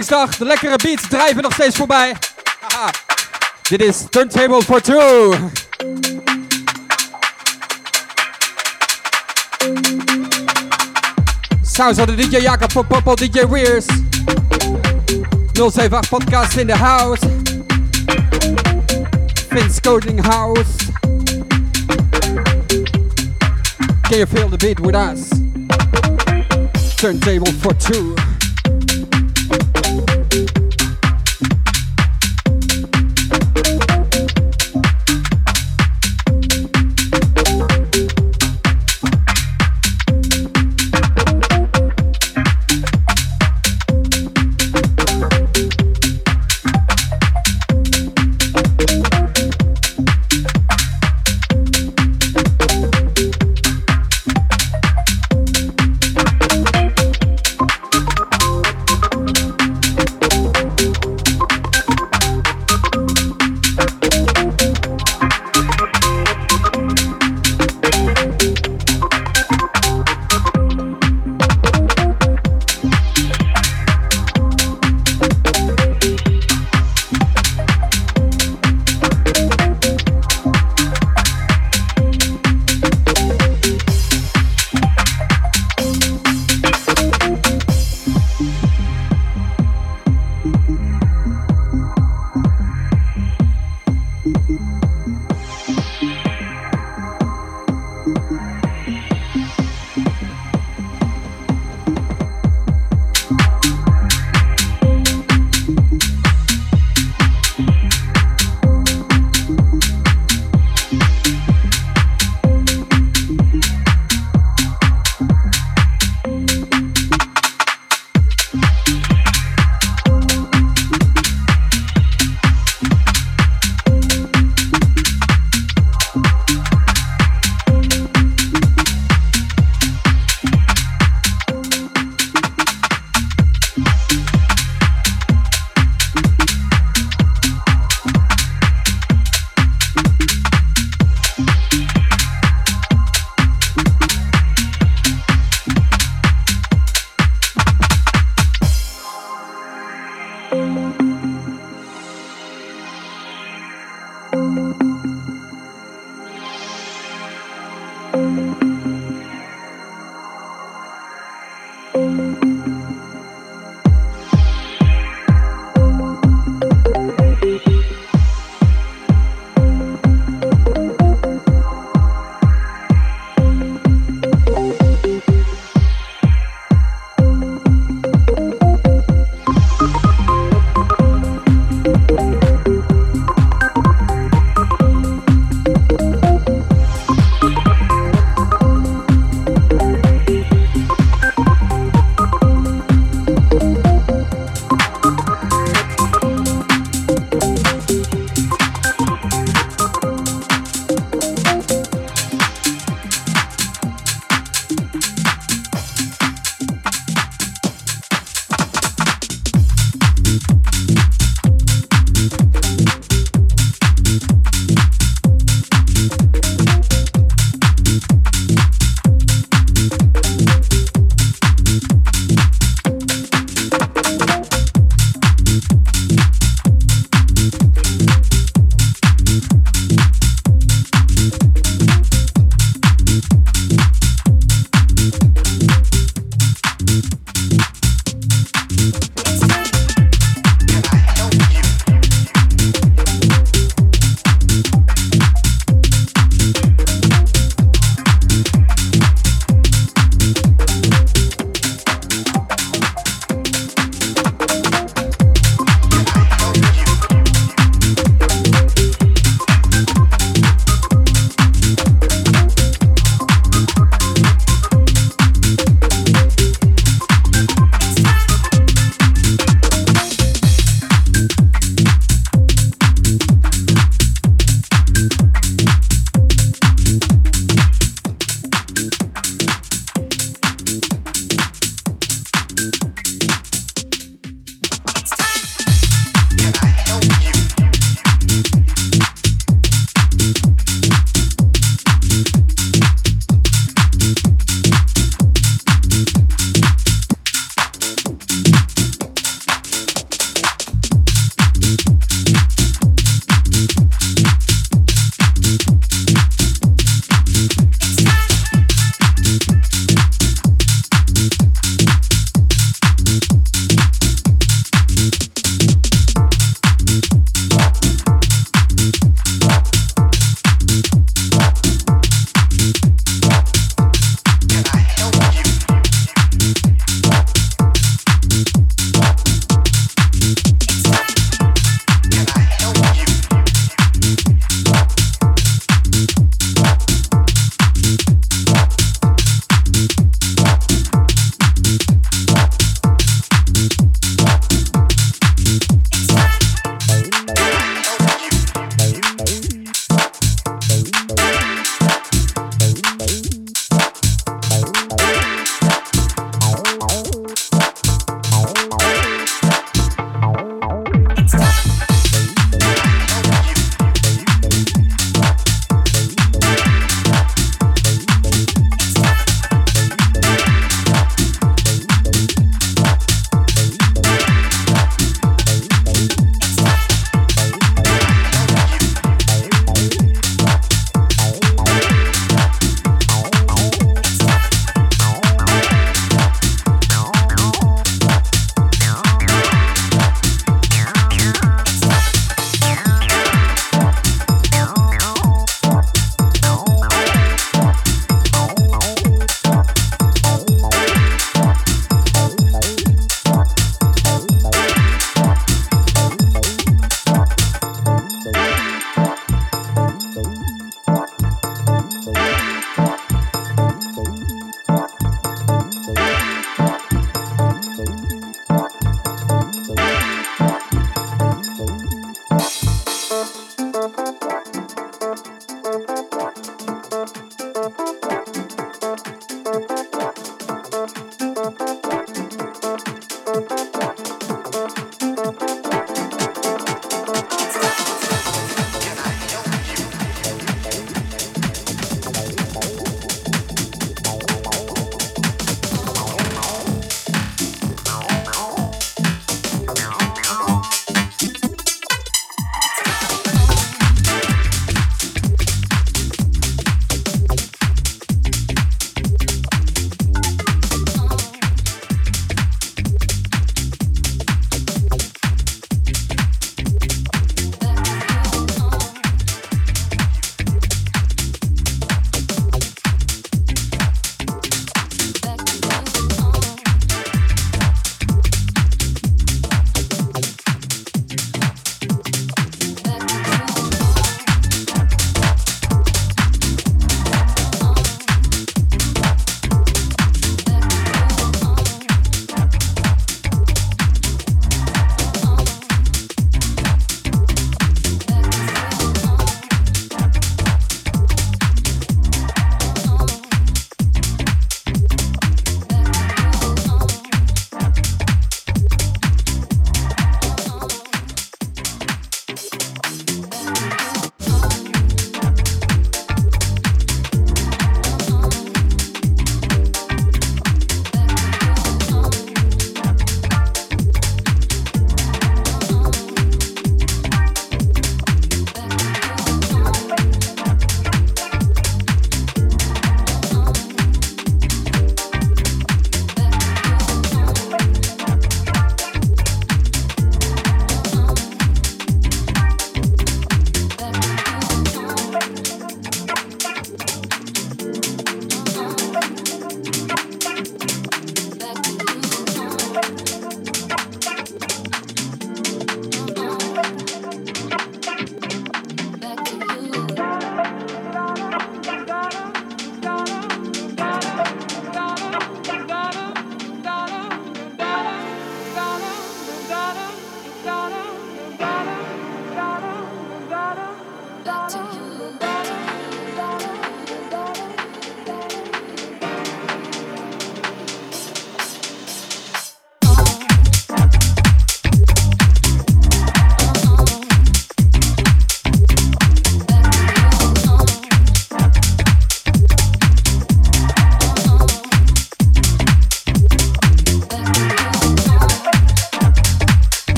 Koningsdag. De lekkere beats drijven nog steeds voorbij. Dit is Turntable for Two. Sounds of the DJ Jacob for Popo, DJ Weers. 078 podcast in the house. Vince Coding House. Can you feel the beat with us? Turntable for two.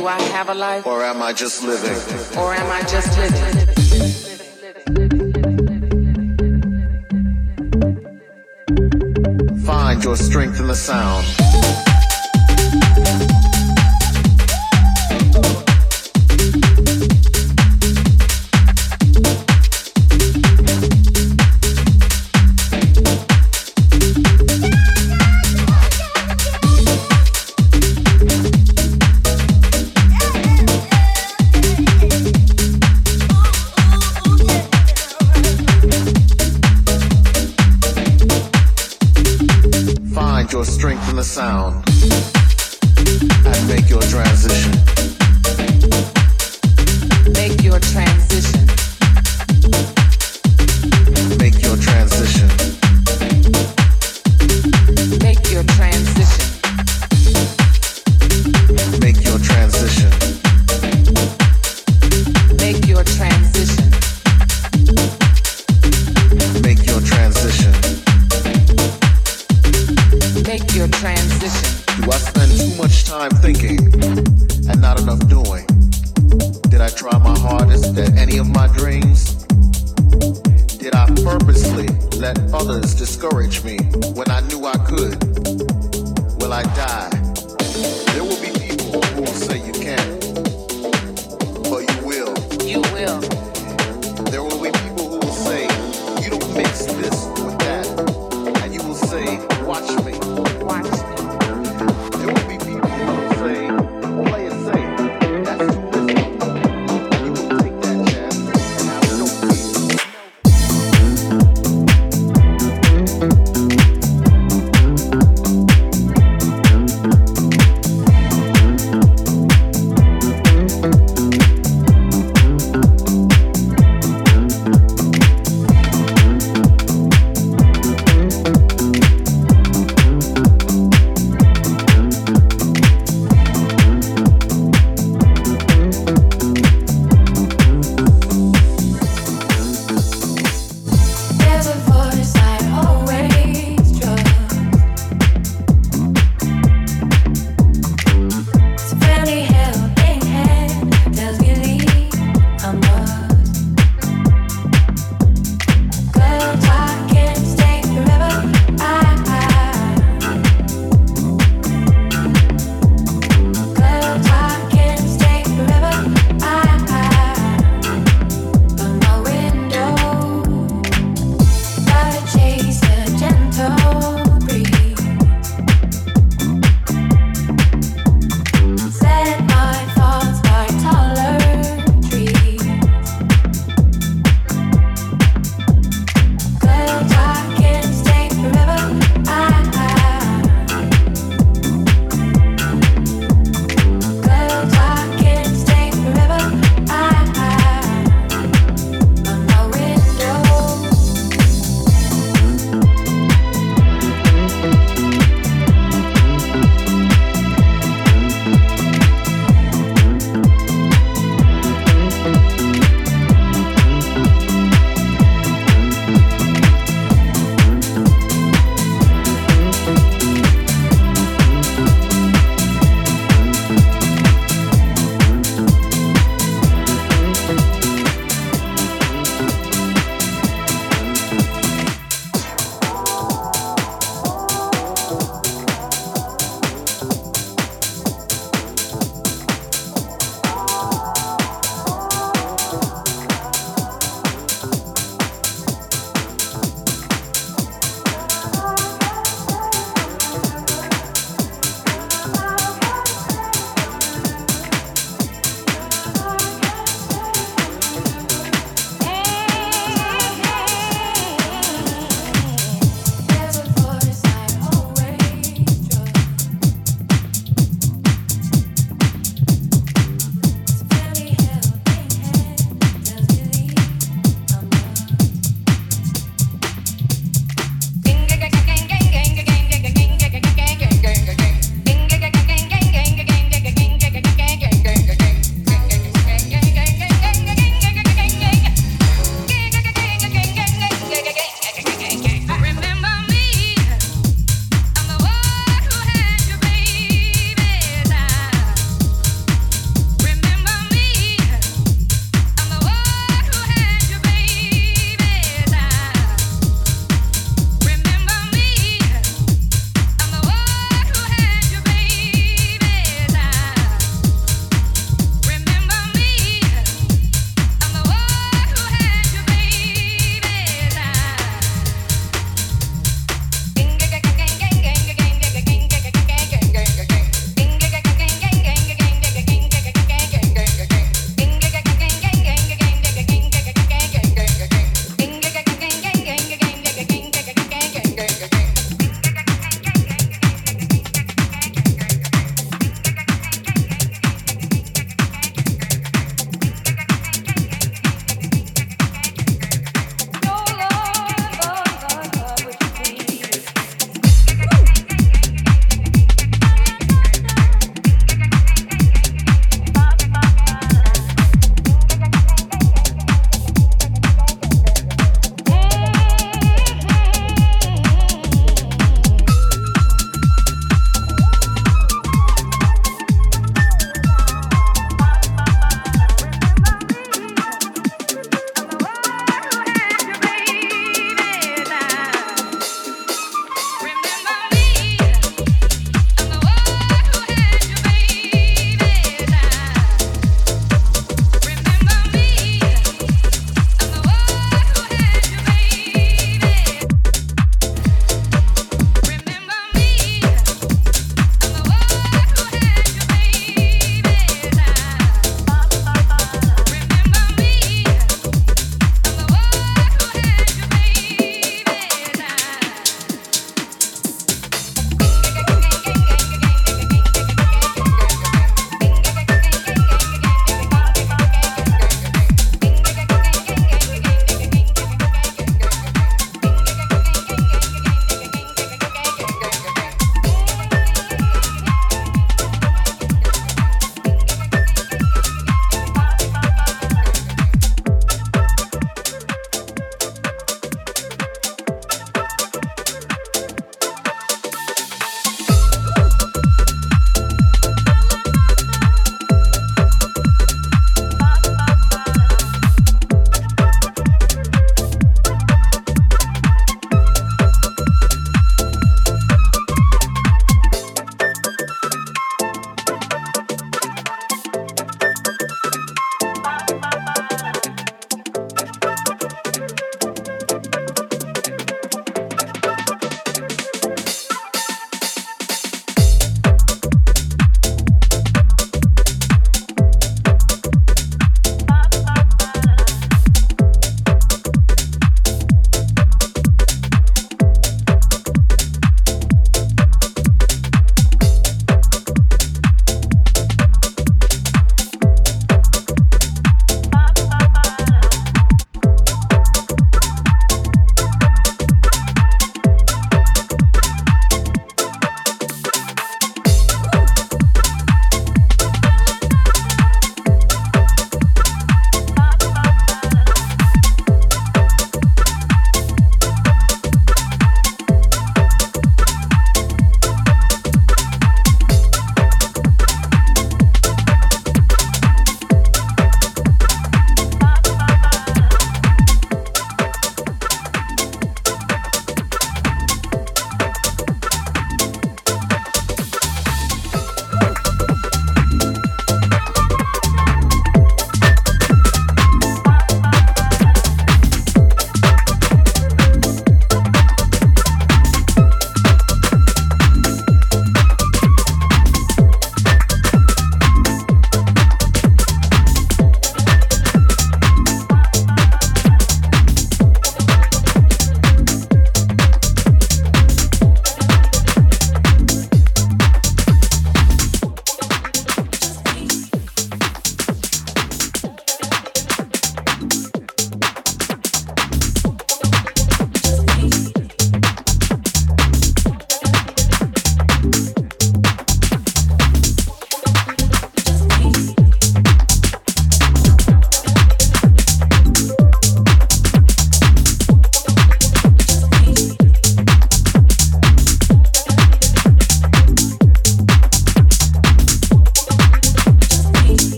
Do I have a life? Or am I just living? Or am I just living? Find your strength in the sound.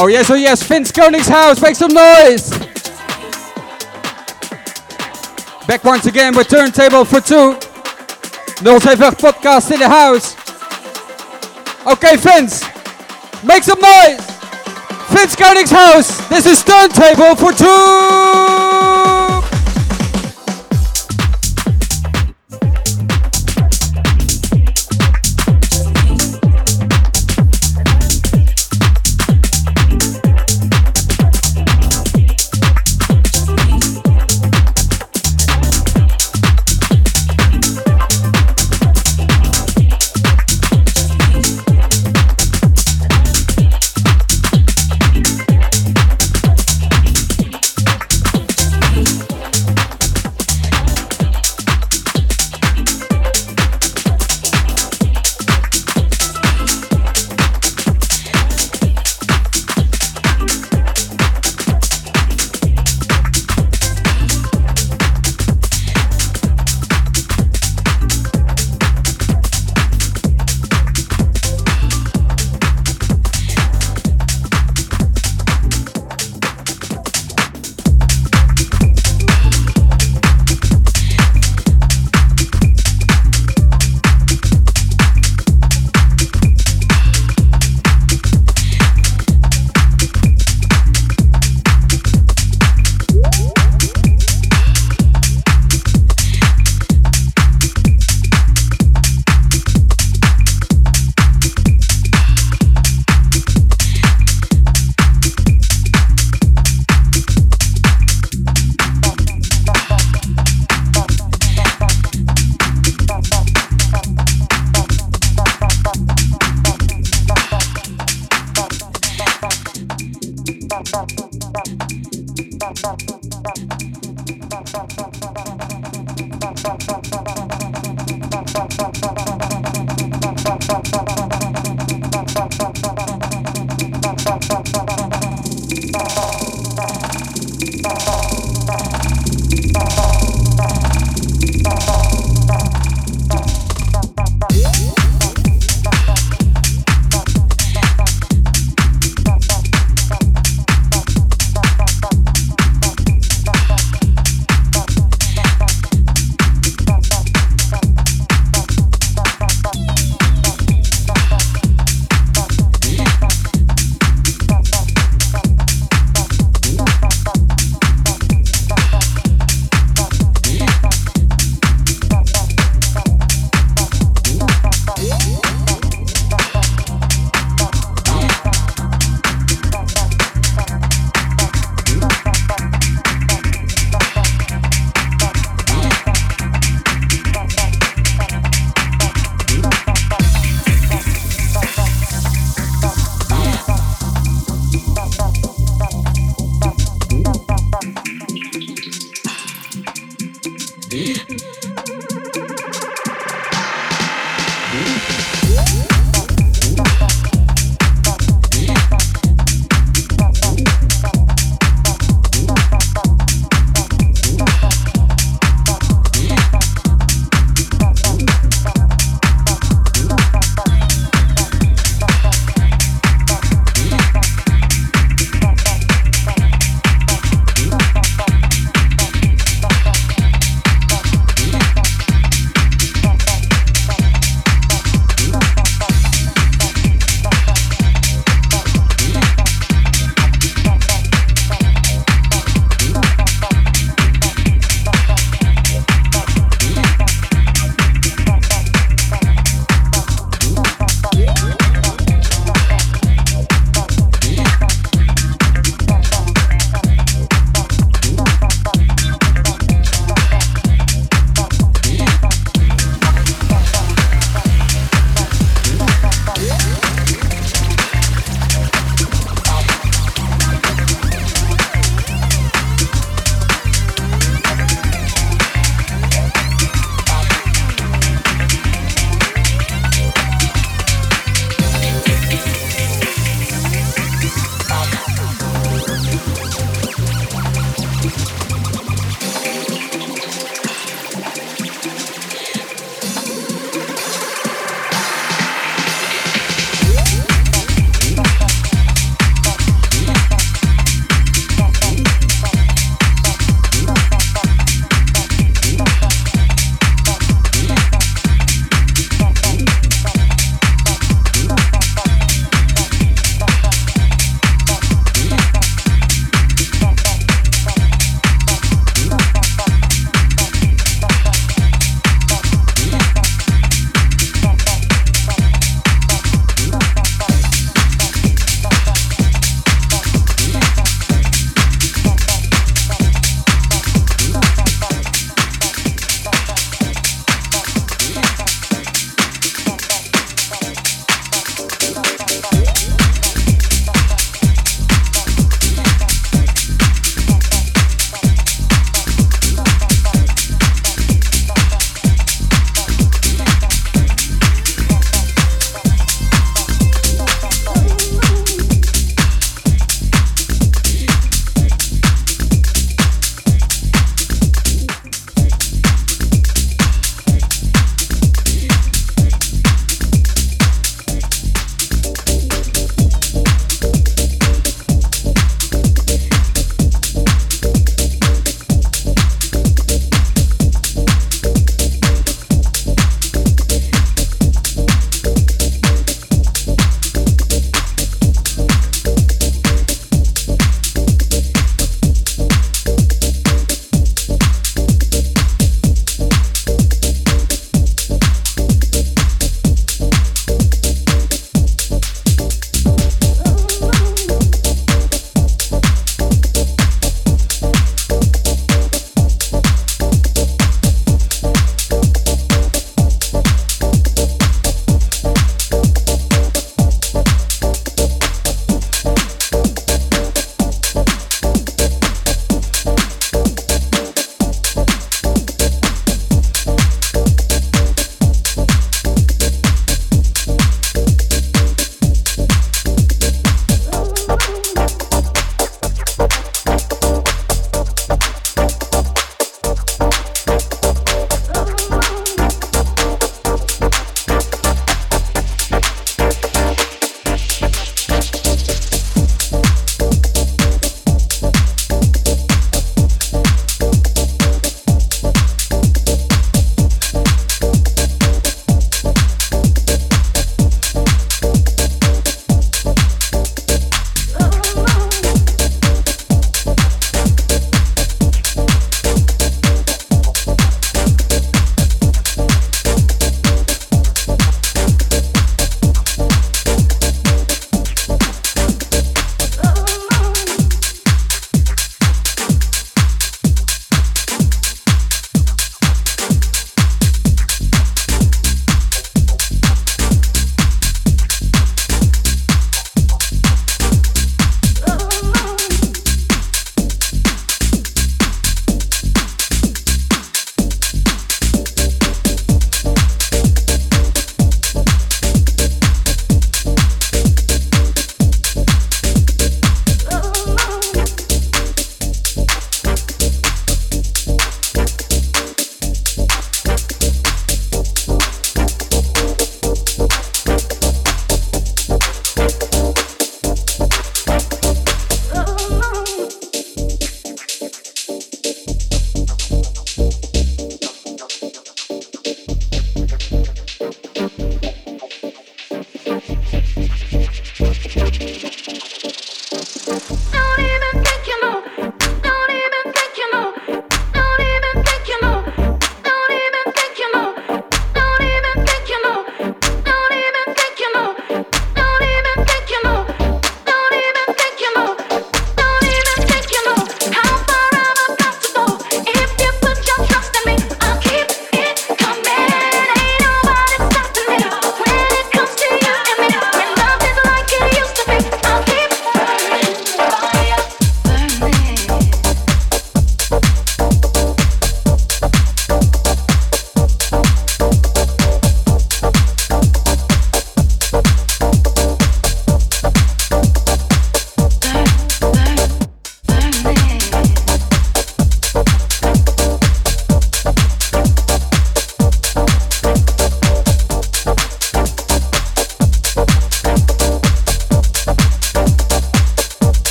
Oh yes, oh yes, Vince house. make some noise! Back once again with Turntable for Two. 078 podcast in the house. Okay, Vince, make some noise! Vince house. this is Turntable for Two!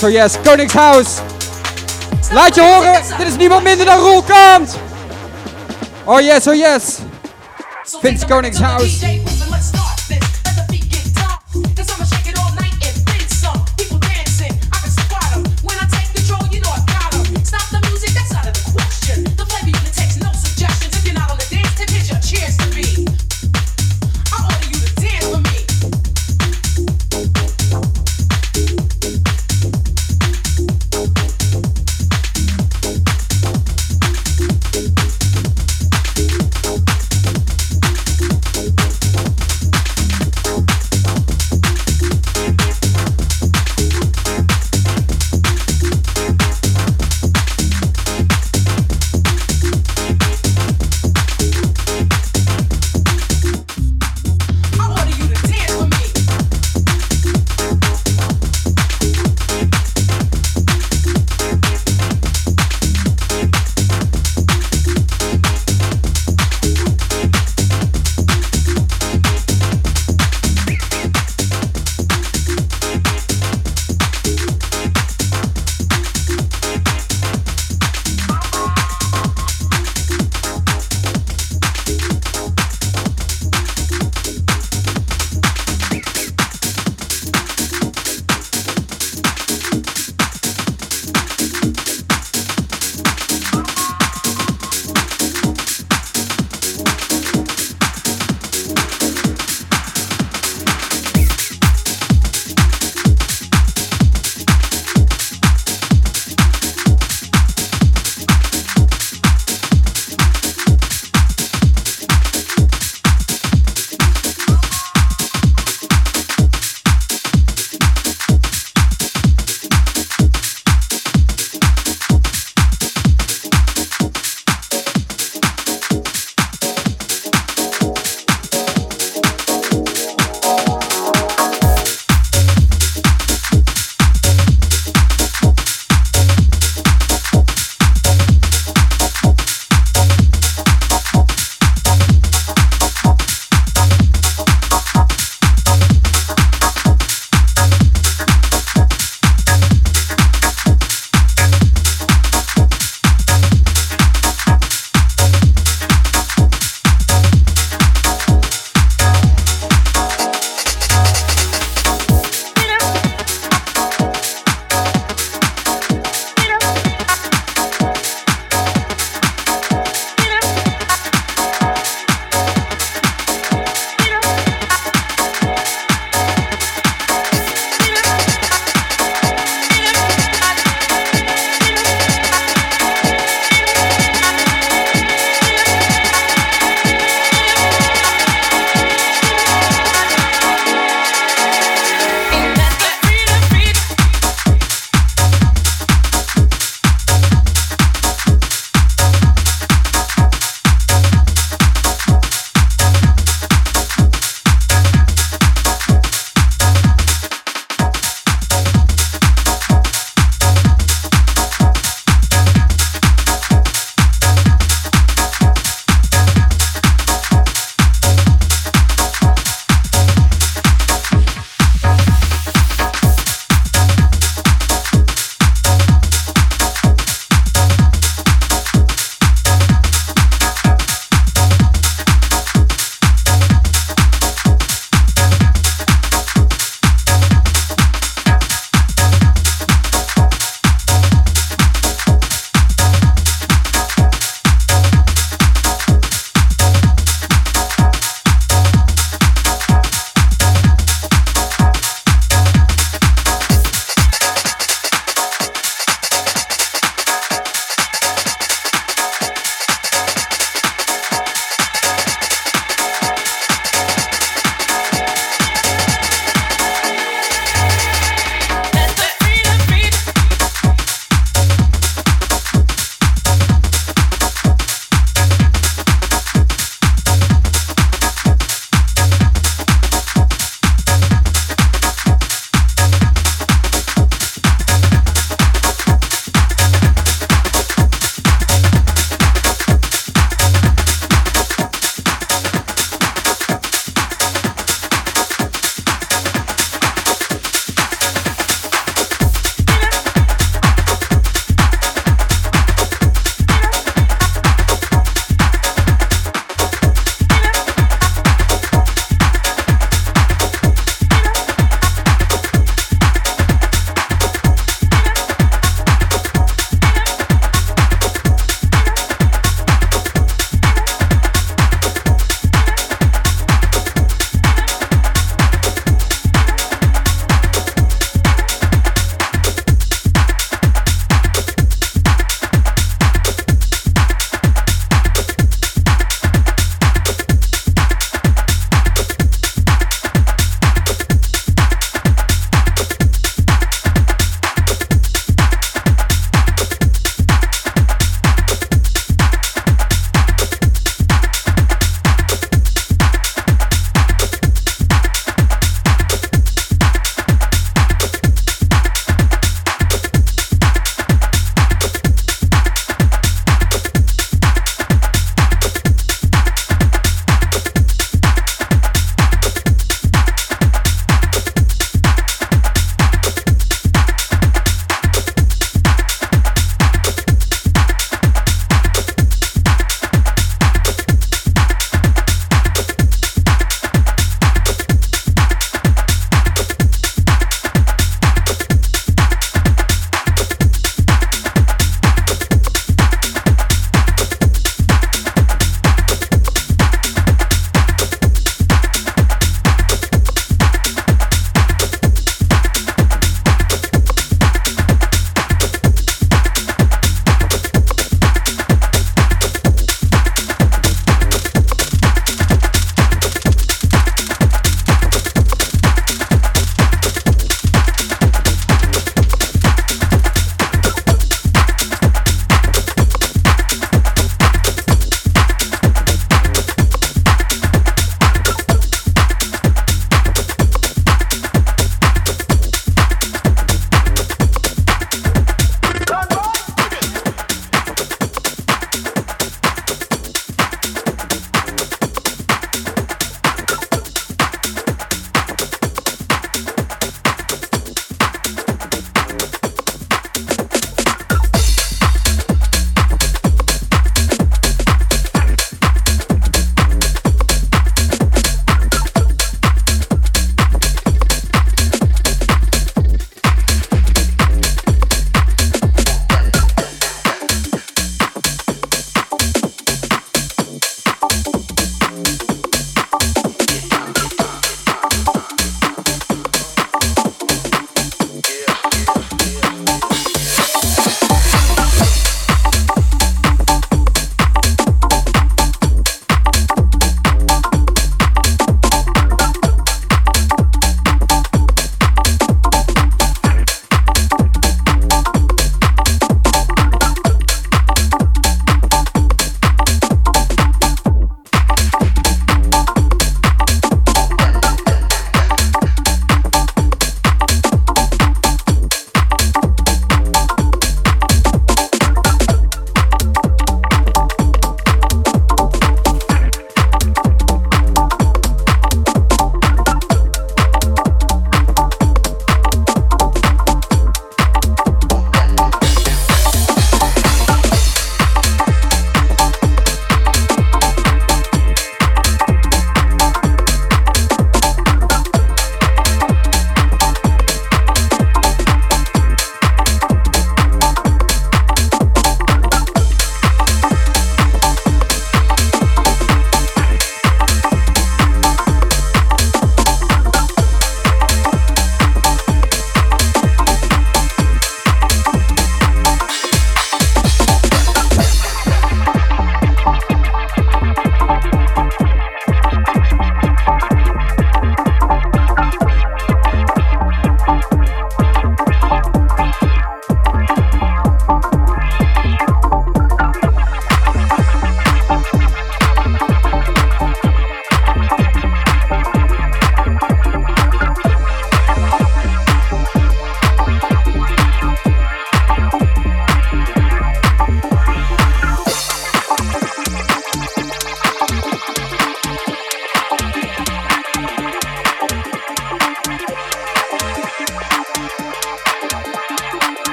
Oh yes, Koningshuis. Laat je horen, dit is niemand minder dan Roel Kant. Oh yes, oh yes. Vince Koningshuis.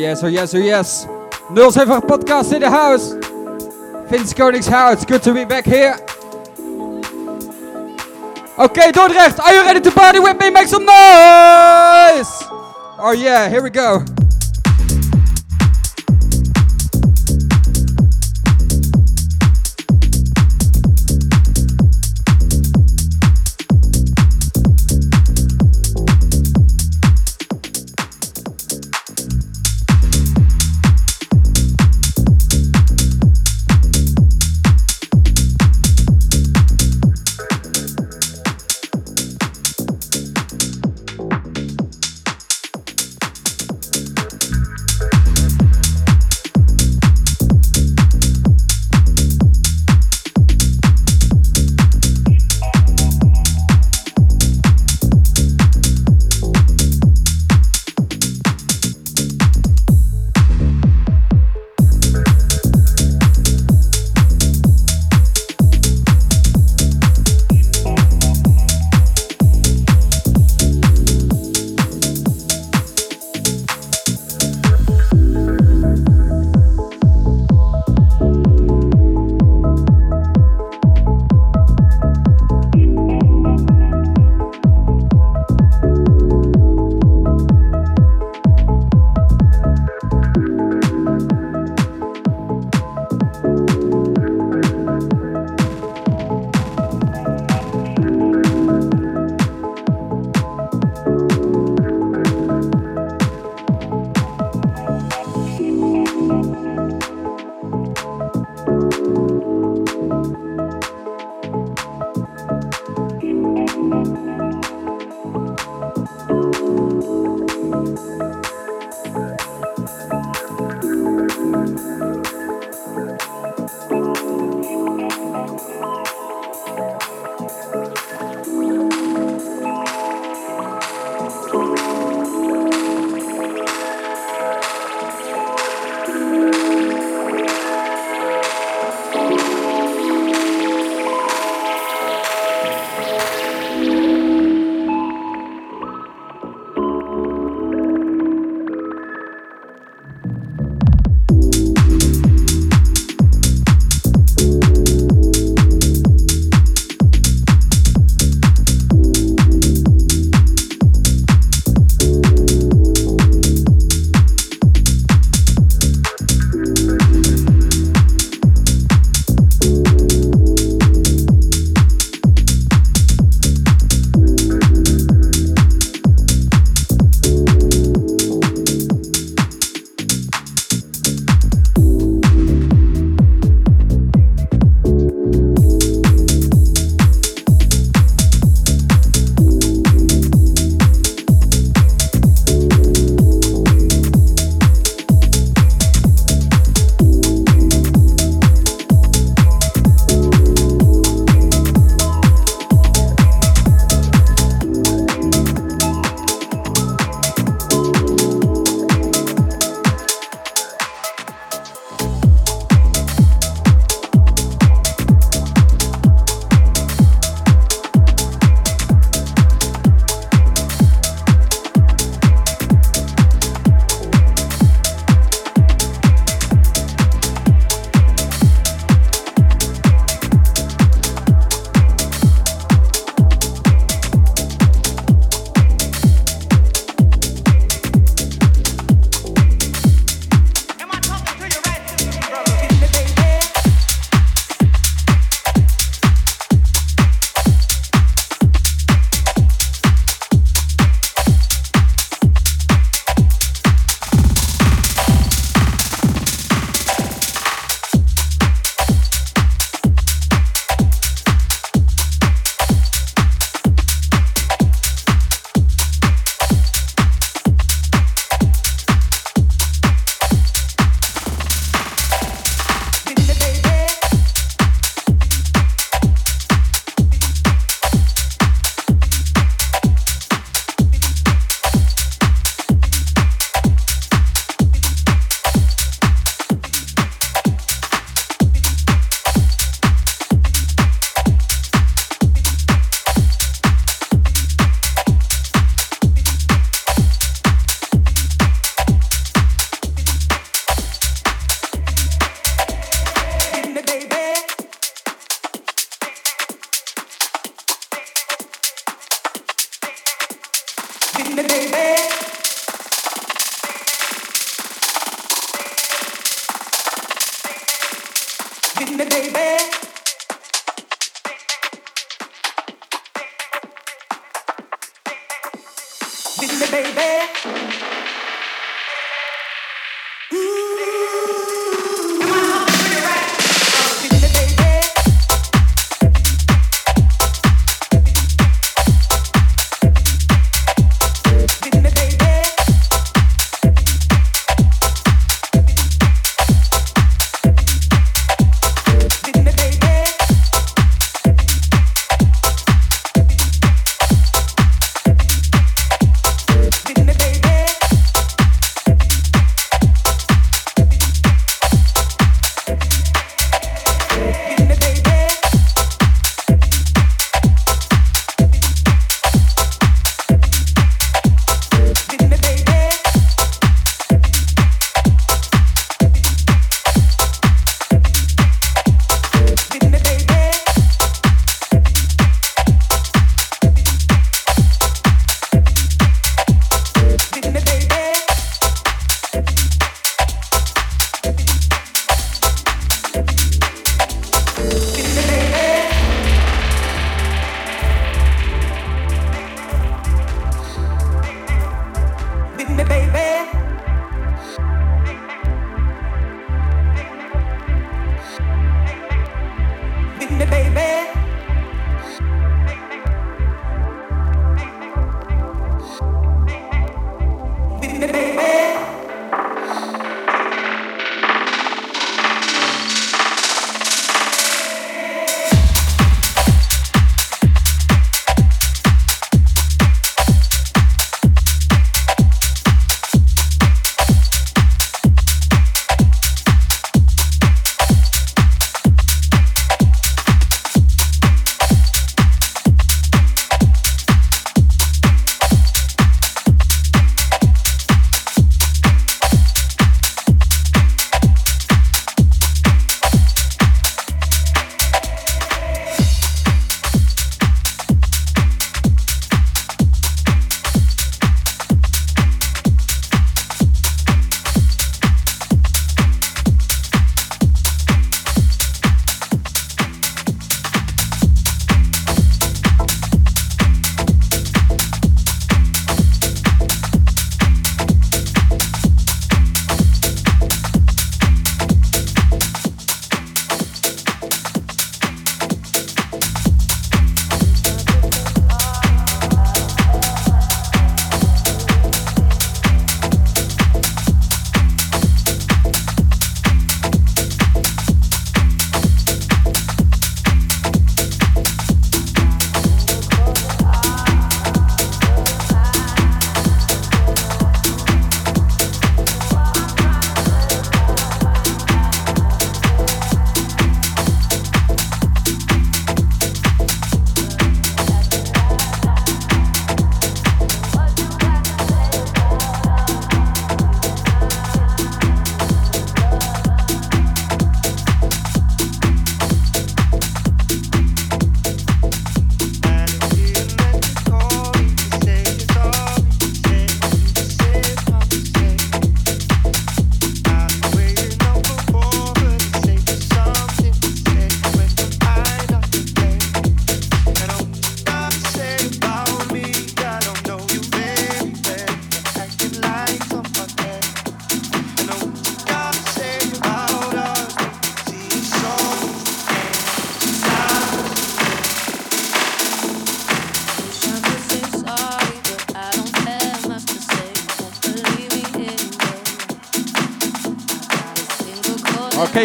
yes, or yes, or yes. 075 Podcast in the house. Vince Koningshout, good to be back here. Okay, Dordrecht, are you ready to party with me? Make some noise! Oh yeah, here we go.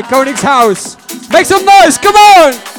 Okay, house. Make some noise, come on!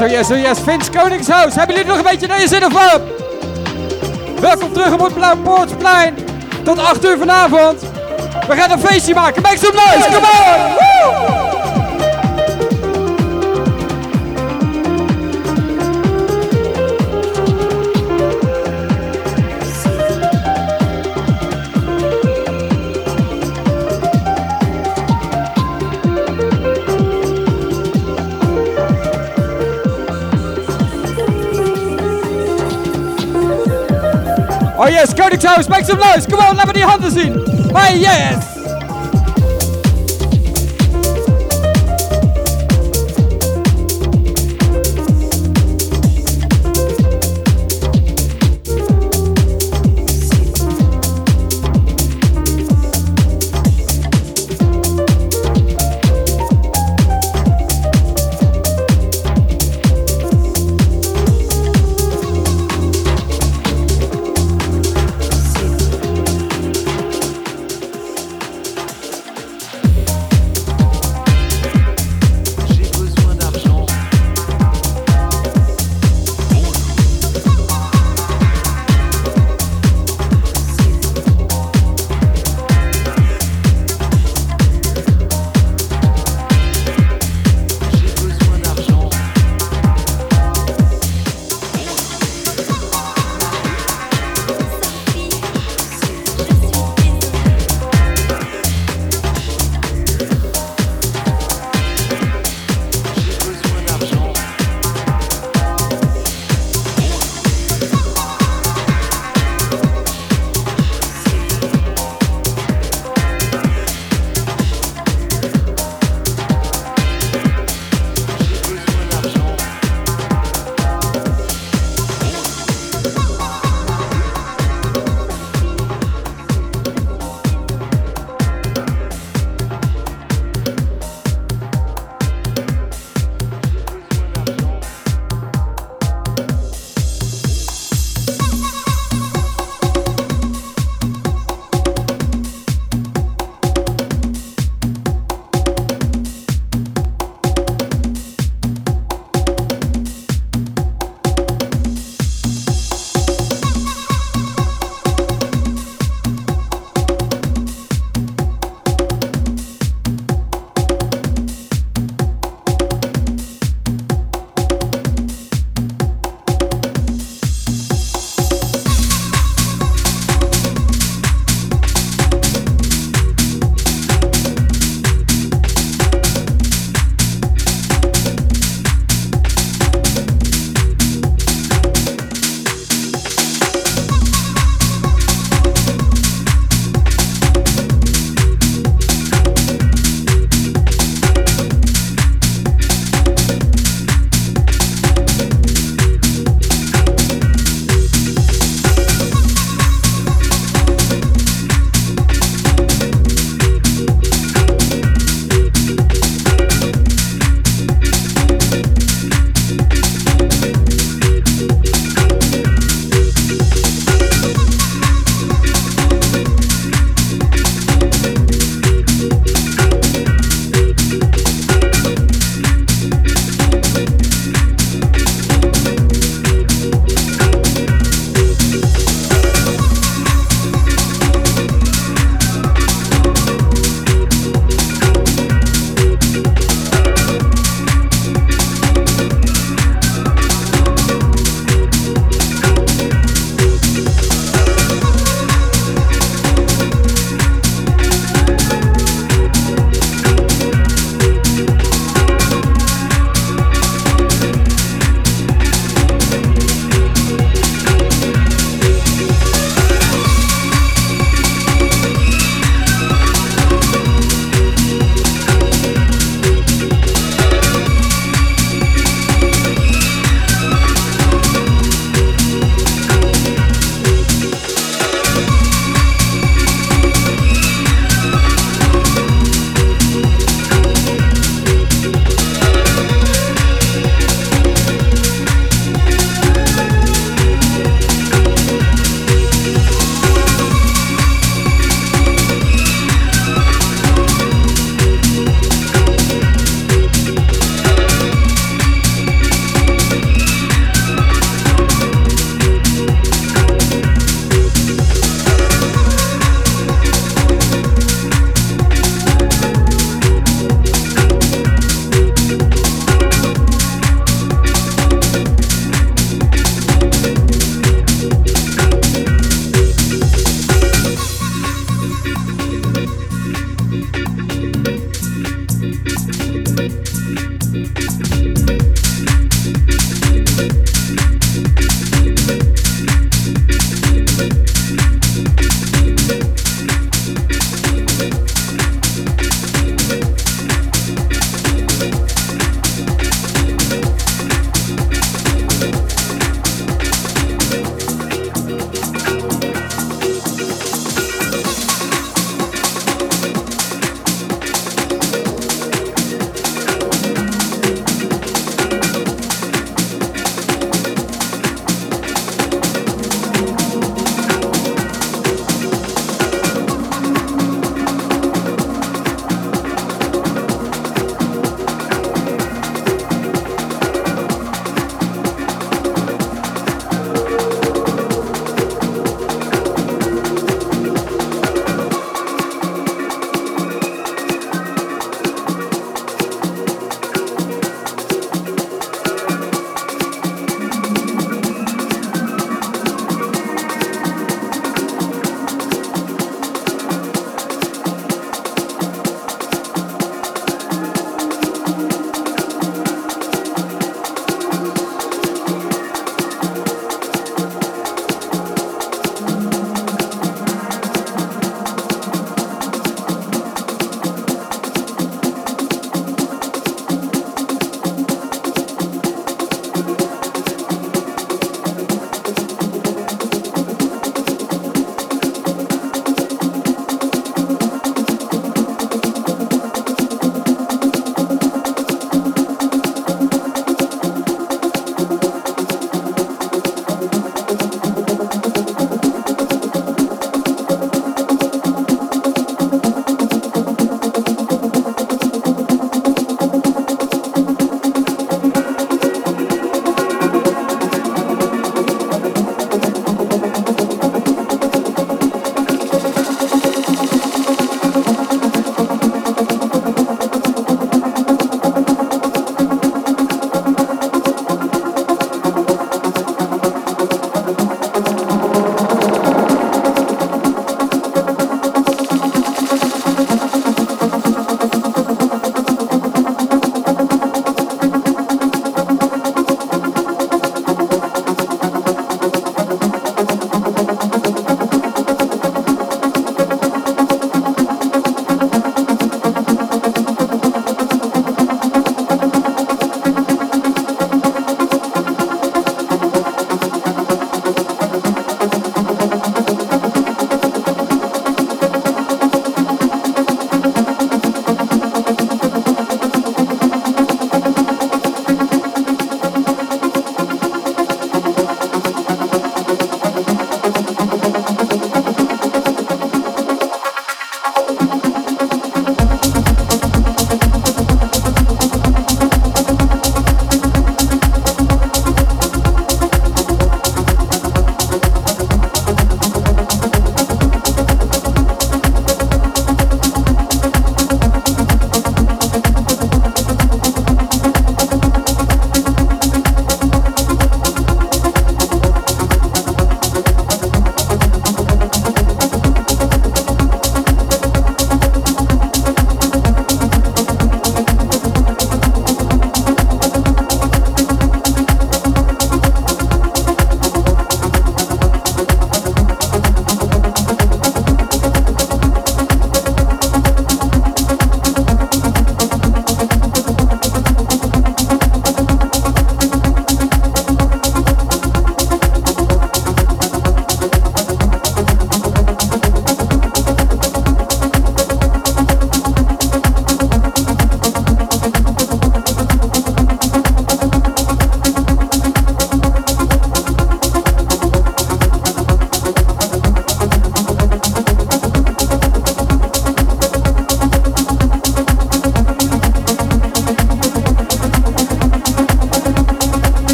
Yes, oh yes, oh yes. Vince Koningshuis. Hebben jullie nog een beetje naar je zin of wat? Welkom terug op het Blauw Poortsplein. Tot 8 uur vanavond. We gaan een feestje maken. Make some noise. Come on. Oh yes, Koningshuis, make some noise. Come on, die handen zien. Maar yes.